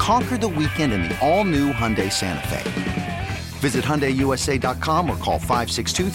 Conquer the weekend in the all new Hyundai Santa Fe. Visit HyundaiUSA.com or call 562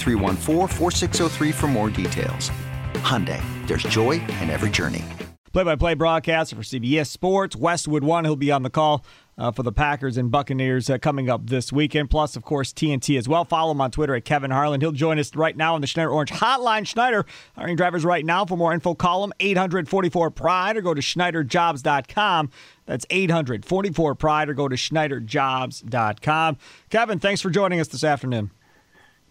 for more details. Hyundai, there's joy in every journey. Play-by-play broadcaster for CBS Sports, Westwood One. He'll be on the call uh, for the Packers and Buccaneers uh, coming up this weekend. Plus, of course, TNT as well. Follow him on Twitter at Kevin Harlan. He'll join us right now on the Schneider Orange Hotline. Schneider hiring drivers right now. For more info, call him 844 Pride or go to SchneiderJobs.com. That's 844 Pride or go to SchneiderJobs.com. Kevin, thanks for joining us this afternoon.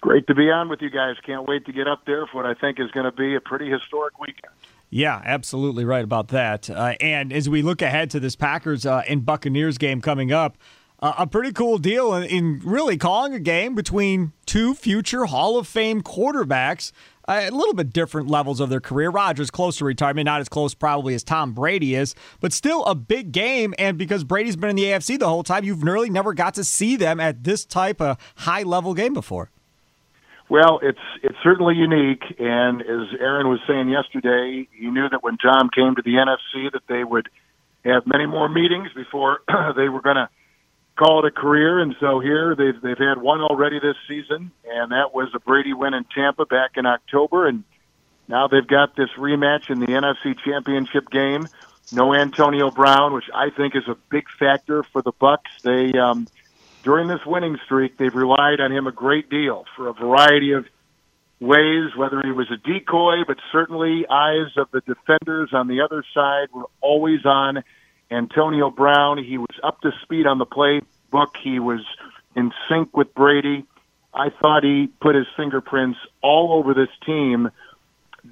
Great to be on with you guys. Can't wait to get up there for what I think is going to be a pretty historic weekend. Yeah, absolutely right about that. Uh, and as we look ahead to this Packers uh, and Buccaneers game coming up, uh, a pretty cool deal in, in, really calling a game between two future Hall of Fame quarterbacks. Uh, a little bit different levels of their career. Rodgers close to retirement, not as close probably as Tom Brady is, but still a big game. And because Brady's been in the AFC the whole time, you've really never got to see them at this type of high level game before. Well, it's it's certainly unique, and as Aaron was saying yesterday, you knew that when Tom came to the NFC that they would have many more meetings before they were going to call it a career. And so here they've they've had one already this season, and that was a Brady win in Tampa back in October, and now they've got this rematch in the NFC Championship game. No Antonio Brown, which I think is a big factor for the Bucs. They um, during this winning streak, they've relied on him a great deal for a variety of ways, whether he was a decoy, but certainly eyes of the defenders on the other side were always on Antonio Brown. He was up to speed on the playbook. He was in sync with Brady. I thought he put his fingerprints all over this team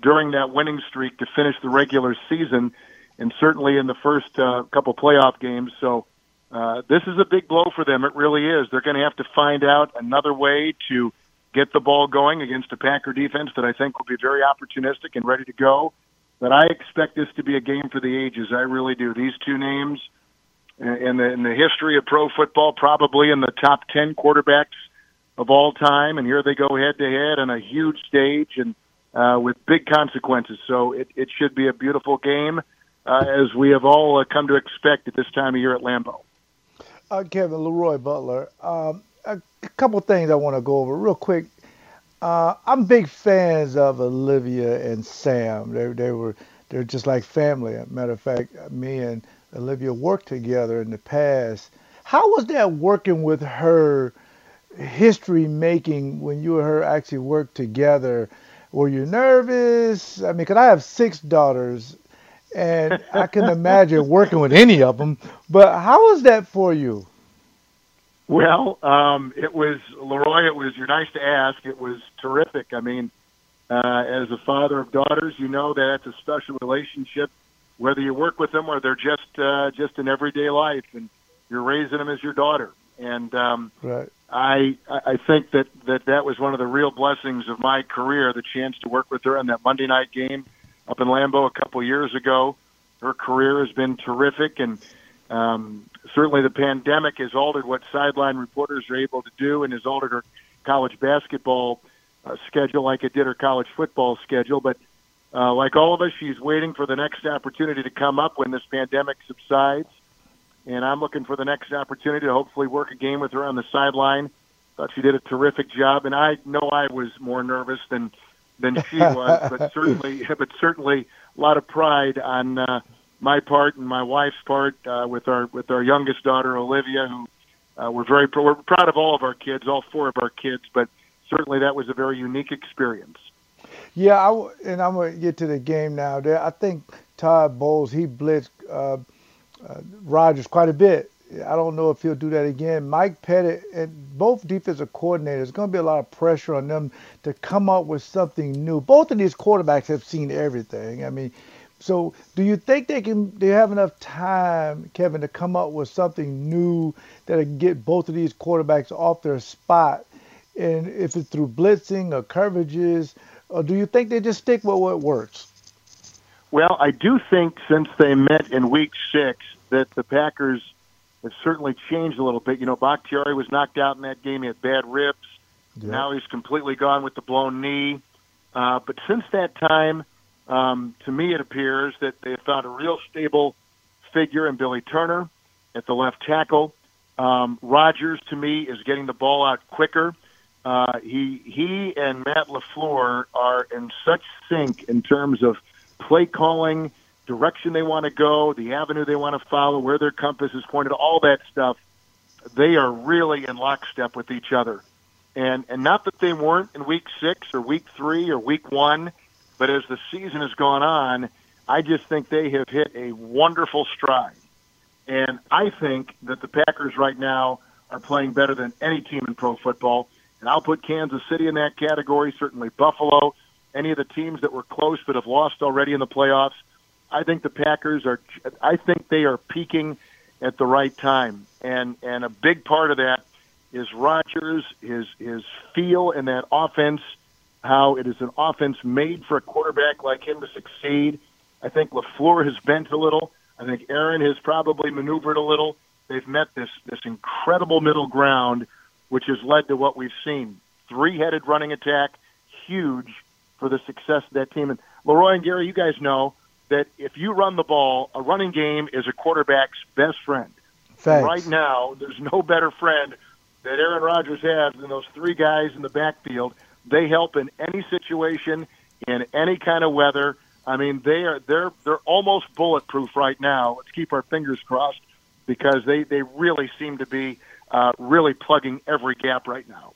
during that winning streak to finish the regular season, and certainly in the first uh, couple playoff games. So uh, this is a big blow for them. It really is. They're going to have to find out another way to get the ball going against a Packer defense that I think will be very opportunistic and ready to go. But I expect this to be a game for the ages. I really do. These two names in the, in the history of pro football, probably in the top 10 quarterbacks of all time. And here they go head to head on a huge stage and uh, with big consequences. So it, it should be a beautiful game, uh, as we have all uh, come to expect at this time of year at Lambeau. Uh, Kevin Leroy Butler. Um, a couple things I want to go over real quick. Uh, I'm big fans of Olivia and Sam. They they were they're just like family. Matter of fact, me and Olivia worked together in the past. How was that working with her? History making when you and her actually worked together. Were you nervous? I mean, because I have six daughters, and I can imagine working with any of them. But how was that for you? Well, um, it was Leroy. It was. You're nice to ask. It was terrific. I mean, uh, as a father of daughters, you know that it's a special relationship. Whether you work with them or they're just uh, just in everyday life, and you're raising them as your daughter. And um, right. I I think that that that was one of the real blessings of my career, the chance to work with her on that Monday night game up in Lambeau a couple years ago. Her career has been terrific, and um, certainly the pandemic has altered what sideline reporters are able to do, and has altered her college basketball uh, schedule like it did her college football schedule. But uh, like all of us, she's waiting for the next opportunity to come up when this pandemic subsides. And I'm looking for the next opportunity to hopefully work a game with her on the sideline. Thought she did a terrific job, and I know I was more nervous than than she was, but certainly, but certainly a lot of pride on uh, my part and my wife's part uh, with our with our youngest daughter Olivia, who uh, we're very pr- we're proud of all of our kids, all four of our kids, but certainly that was a very unique experience. Yeah, I, and I'm gonna get to the game now. There, I think Todd Bowles he blitzed uh, uh, Rodgers quite a bit. I don't know if he'll do that again. Mike Pettine and both defensive coordinators, going to be a lot of pressure on them to come up with something new. Both of these quarterbacks have seen everything. I mean, so do you think they can they have enough time, Kevin, to come up with something new that'll get both of these quarterbacks off their spot? And if it's through blitzing or coverages, or do you think they just stick with what works? Well, I do think since they met in week six that the Packers have certainly changed a little bit. You know, Bakhtiari was knocked out in that game. He had bad ribs. Yep. Now he's completely gone with the blown knee. Uh, but since that time, um, to me, it appears that they have found a real stable figure in Billy Turner at the left tackle. Um, Rodgers, to me, is getting the ball out quicker. Uh, he he and Matt LaFleur are in such sync in terms of play calling, direction they want to go, the avenue they want to follow, where their compass is pointed, all that stuff. They are really in lockstep with each other. And and not that they weren't in week six or week three or week one, but as the season has gone on, I just think they have hit a wonderful stride. And I think that the Packers right now are playing better than any team in pro football. And I'll put Kansas City in that category, certainly Buffalo, any of the teams that were close but have lost already in the playoffs. I think the Packers are. I think they are peaking at the right time, and and a big part of that is Rodgers, his his feel in that offense, how it is an offense made for a quarterback like him to succeed. I think Lafleur has bent a little. I think Aaron has probably maneuvered a little. They've met this this incredible middle ground, which has led to what we've seen: three-headed running attack, huge for the success of that team. And Leroy and Gary, you guys know that if you run the ball, a running game is a quarterback's best friend. Right now, there's no better friend that Aaron Rodgers has than those three guys in the backfield. They help in any situation, in any kind of weather. I mean, they are they're they're almost bulletproof right now. Let's keep our fingers crossed because they they really seem to be uh, really plugging every gap right now.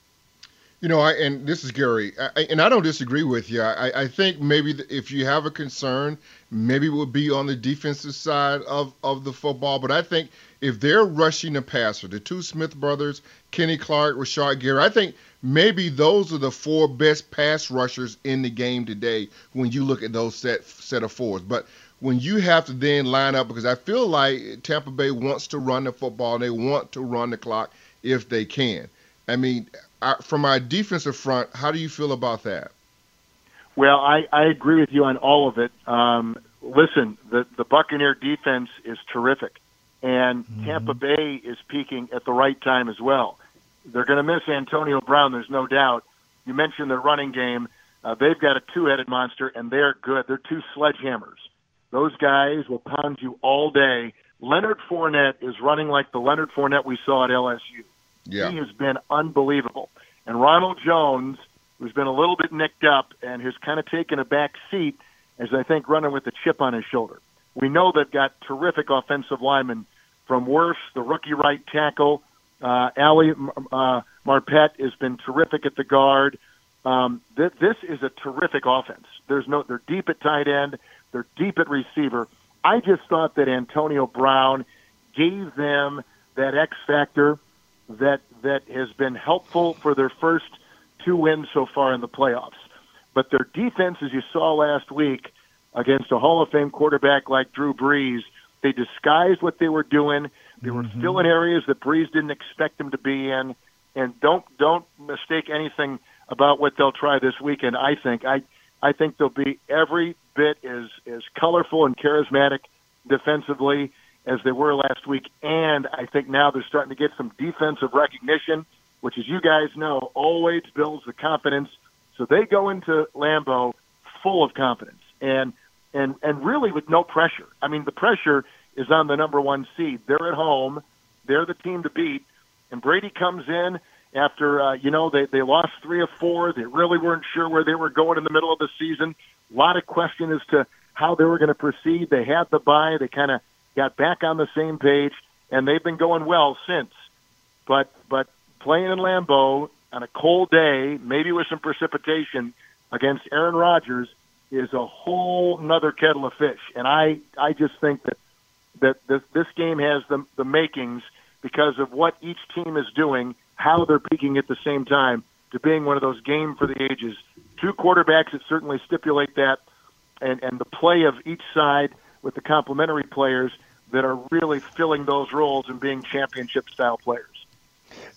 You know, I, and this is Gary, I, and I don't disagree with you. I, I think maybe if you have a concern, maybe it would be on the defensive side of, of the football. But I think if they're rushing the passer, the two Smith brothers, Kenny Clark, Rashan Gary, I think maybe those are the four best pass rushers in the game today when you look at those set set of fours. But when you have to then line up, because I feel like Tampa Bay wants to run the football, they want to run the clock if they can. I mean, from our defensive front, how do you feel about that? Well, I, I agree with you on all of it. Um, listen, the the Buccaneer defense is terrific, and mm-hmm. Tampa Bay is peaking at the right time as well. They're going to miss Antonio Brown. There's no doubt. You mentioned their running game. Uh, they've got a two-headed monster, and they're good. They're two sledgehammers. Those guys will pound you all day. Leonard Fournette is running like the Leonard Fournette we saw at LSU. Yeah. He has been unbelievable. And Ronald Jones, who's been a little bit nicked up and has kind of taken a back seat, as I think running with a chip on his shoulder. We know they've got terrific offensive linemen from Wirfs, the rookie right tackle. Uh, Ali uh, Marpet has been terrific at the guard. Um, th- this is a terrific offense. There's no, they're deep at tight end. They're deep at receiver. I just thought that Antonio Brown gave them that X factor that that has been helpful for their first two wins so far in the playoffs. But their defense, as you saw last week against a Hall of Fame quarterback like Drew Brees, they disguised what they were doing. They were mm-hmm. filling areas that Brees didn't expect them to be in. And don't don't mistake anything about what they'll try this weekend. I think I I think they'll be every bit as as colorful and charismatic defensively as they were last week. And I think now they're starting to get some defensive recognition, which, as you guys know, always builds the confidence. So they go into Lambeau full of confidence and and and really with no pressure. I mean, the pressure is on the number one seed. They're at home. They're the team to beat. And Brady comes in after uh, you know they they lost three of four. They really weren't sure where they were going in the middle of the season. A lot of question as to how they were going to proceed. They had the bye. They kind of got back on the same page, and they've been going well since. But but playing in Lambeau on a cold day, maybe with some precipitation, against Aaron Rodgers is a whole nother kettle of fish. And I, I just think that that this, this game has the, the makings because of what each team is doing, how they're peaking at the same time, to being one of those game for the ages. Two quarterbacks that certainly stipulate that, and, and the play of each side with the complementary players that are really filling those roles and being championship style players.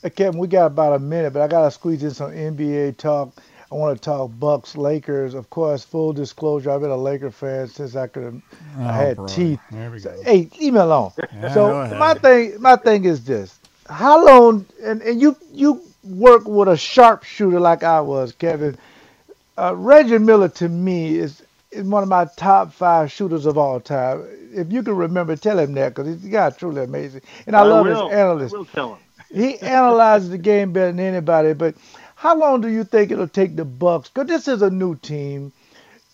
Hey, Kevin, we got about a minute, but I got to squeeze in some NBA talk. I want to talk Bucks, Lakers. Of course, full disclosure, I've been a Laker fan since I could have Oh, I had bro. teeth. There we So, go. hey, leave me alone. Yeah, so my thing, my thing is this: How long? And, and you you work with a sharpshooter like I was, Kevin. Uh, Reggie Miller to me is is one of my top five shooters of all time. If you can remember, tell him that because he's guy truly amazing, and I, love will. his analyst I will tell him. he analyzes the game better than anybody. But how long do you think it'll take the Bucks? Because this is a new team.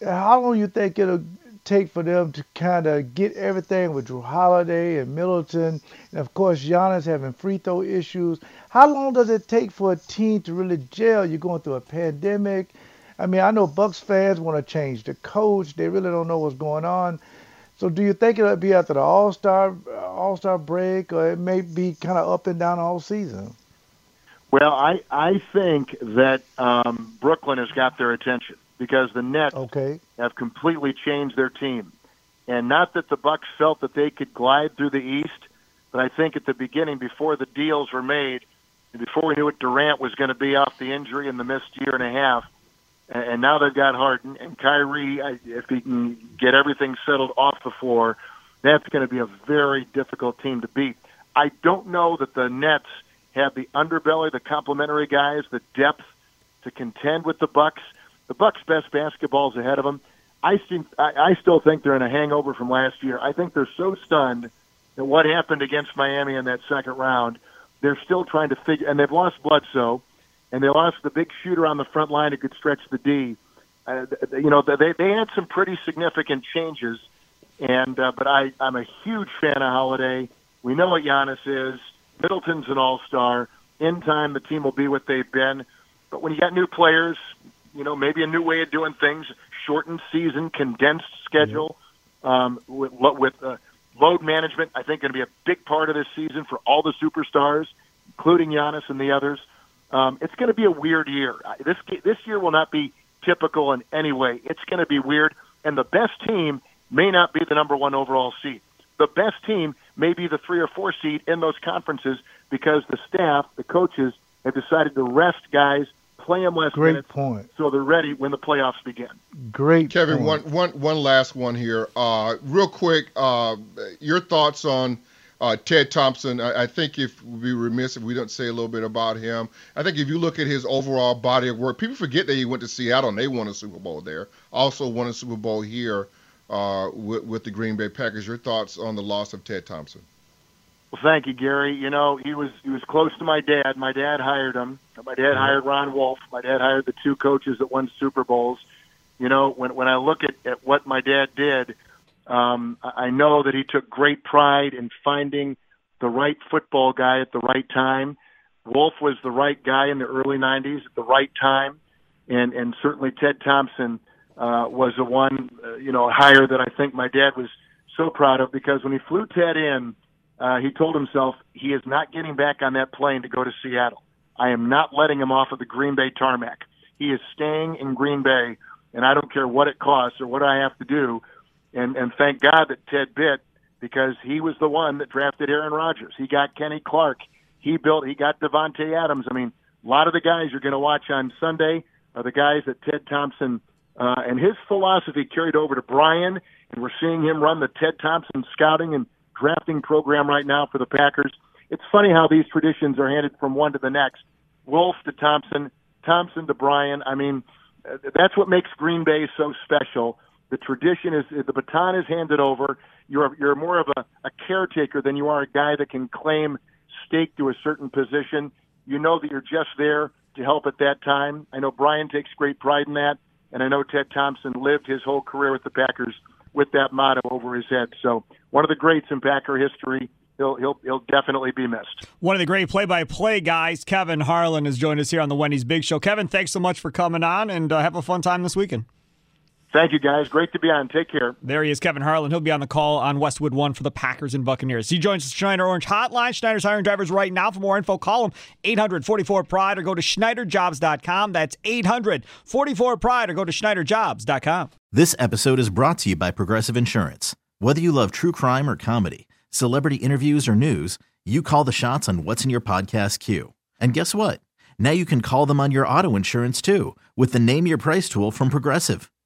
How long do you think it'll take for them to kind of get everything with Jrue Holiday and Middleton, and of course Giannis having free throw issues? How long does it take for a team to really gel? You're going through a pandemic. I mean, I know Bucks fans want to change the coach. They really don't know what's going on. So, do you think it'll be after the All Star All Star break, or it may be kind of up and down all season? Well, I I think that um, Brooklyn has got their attention because the Nets Okay. have completely changed their team, and not that the Bucks felt that they could glide through the East, but I think at the beginning, before the deals were made, and before we knew what Durant was going to be off the injury in the missed year and a half, and, now they've got Harden and Kyrie. If he can get everything settled off the floor, that's going to be a very difficult team to beat. I don't know that the Nets have the underbelly, the complementary guys, the depth to contend with the Bucks. The Bucks' best basketball is ahead of them. I, seem, I, I still think they're in a hangover from last year. I think they're so stunned that what happened against Miami in that second round, they're still trying to figure. And they've lost Bledsoe, and they lost the big shooter on the front line who could stretch the D. Uh, you know, they they had some pretty significant changes, and uh, but I I'm a huge fan of Holiday. We know what Giannis is. Middleton's an all star. In time, the team will be what they've been. But when you got new players, you know, maybe a new way of doing things, shortened season, condensed schedule, um, with, with uh, load management, I think going to be a big part of this season for all the superstars, including Giannis and the others. Um, it's going to be a weird year. This this year will not be typical in any way. It's going to be weird, and the best team may not be the number one overall seed. The best team may be the three or four seed in those conferences because the staff, the coaches, have decided to rest guys, play them less Great minutes, point. so they're ready when the playoffs begin. Great. Kevin, point. one, one, one last one here. Uh, real quick, uh, your thoughts on uh, Ted Thompson? I, I think if we'd be remiss if we don't say a little bit about him. I think if you look at his overall body of work, people forget that he went to Seattle and they won a Super Bowl there. Also won a Super Bowl here uh, with, with the Green Bay Packers. Your thoughts on the loss of Ted Thompson? Well, thank you, Gary. You know, he was he was close to my dad. My dad hired him. My dad hired Ron Wolf. My dad hired the two coaches that won Super Bowls. You know, when when I look at, at what my dad did, um, I know that he took great pride in finding the right football guy at the right time. Wolf was the right guy in the early '90s at the right time, and and certainly Ted Thompson uh, was the one, uh, you know, hire that I think my dad was so proud of because when he flew Ted in, uh, he told himself he is not getting back on that plane to go to Seattle. I am not letting him off of the Green Bay tarmac. He is staying in Green Bay, and I don't care what it costs or what I have to do. And and thank God that Ted bit because he was the one that drafted Aaron Rodgers. He got Kenny Clark. He built. He got Davante Adams. I mean, a lot of the guys you're going to watch on Sunday are the guys that Ted Thompson uh, and his philosophy carried over to Brian, and we're seeing him run the Ted Thompson scouting and drafting program right now for the Packers. It's funny how these traditions are handed from one to the next. Wolf to Thompson, Thompson to Brian. I mean, uh, that's what makes Green Bay so special. The tradition is the baton is handed over. You're you're more of a, a caretaker than you are a guy that can claim stake to a certain position. You know that you're just there to help at that time. I know Brian takes great pride in that, and I know Ted Thompson lived his whole career with the Packers with that motto over his head. So one of the greats in Packer history, he'll he'll he'll definitely be missed. One of the great play-by-play guys, Kevin Harlan, has joined us here on the Wendy's Big Show. Kevin, thanks so much for coming on, and uh, have a fun time this weekend. Thank you, guys. Great to be on. Take care. There he is, Kevin Harlan. He'll be on the call on Westwood One for the Packers and Buccaneers. He joins the Schneider Orange Hotline. Schneider's hiring drivers right now. For more info, call him 844 Pride or go to SchneiderJobs.com. That's 844 Pride or go to SchneiderJobs.com. This episode is brought to you by Progressive Insurance. Whether you love true crime or comedy, celebrity interviews or news, you call the shots on what's in your podcast queue. And guess what? Now you can call them on your auto insurance too with the Name Your Price tool from Progressive.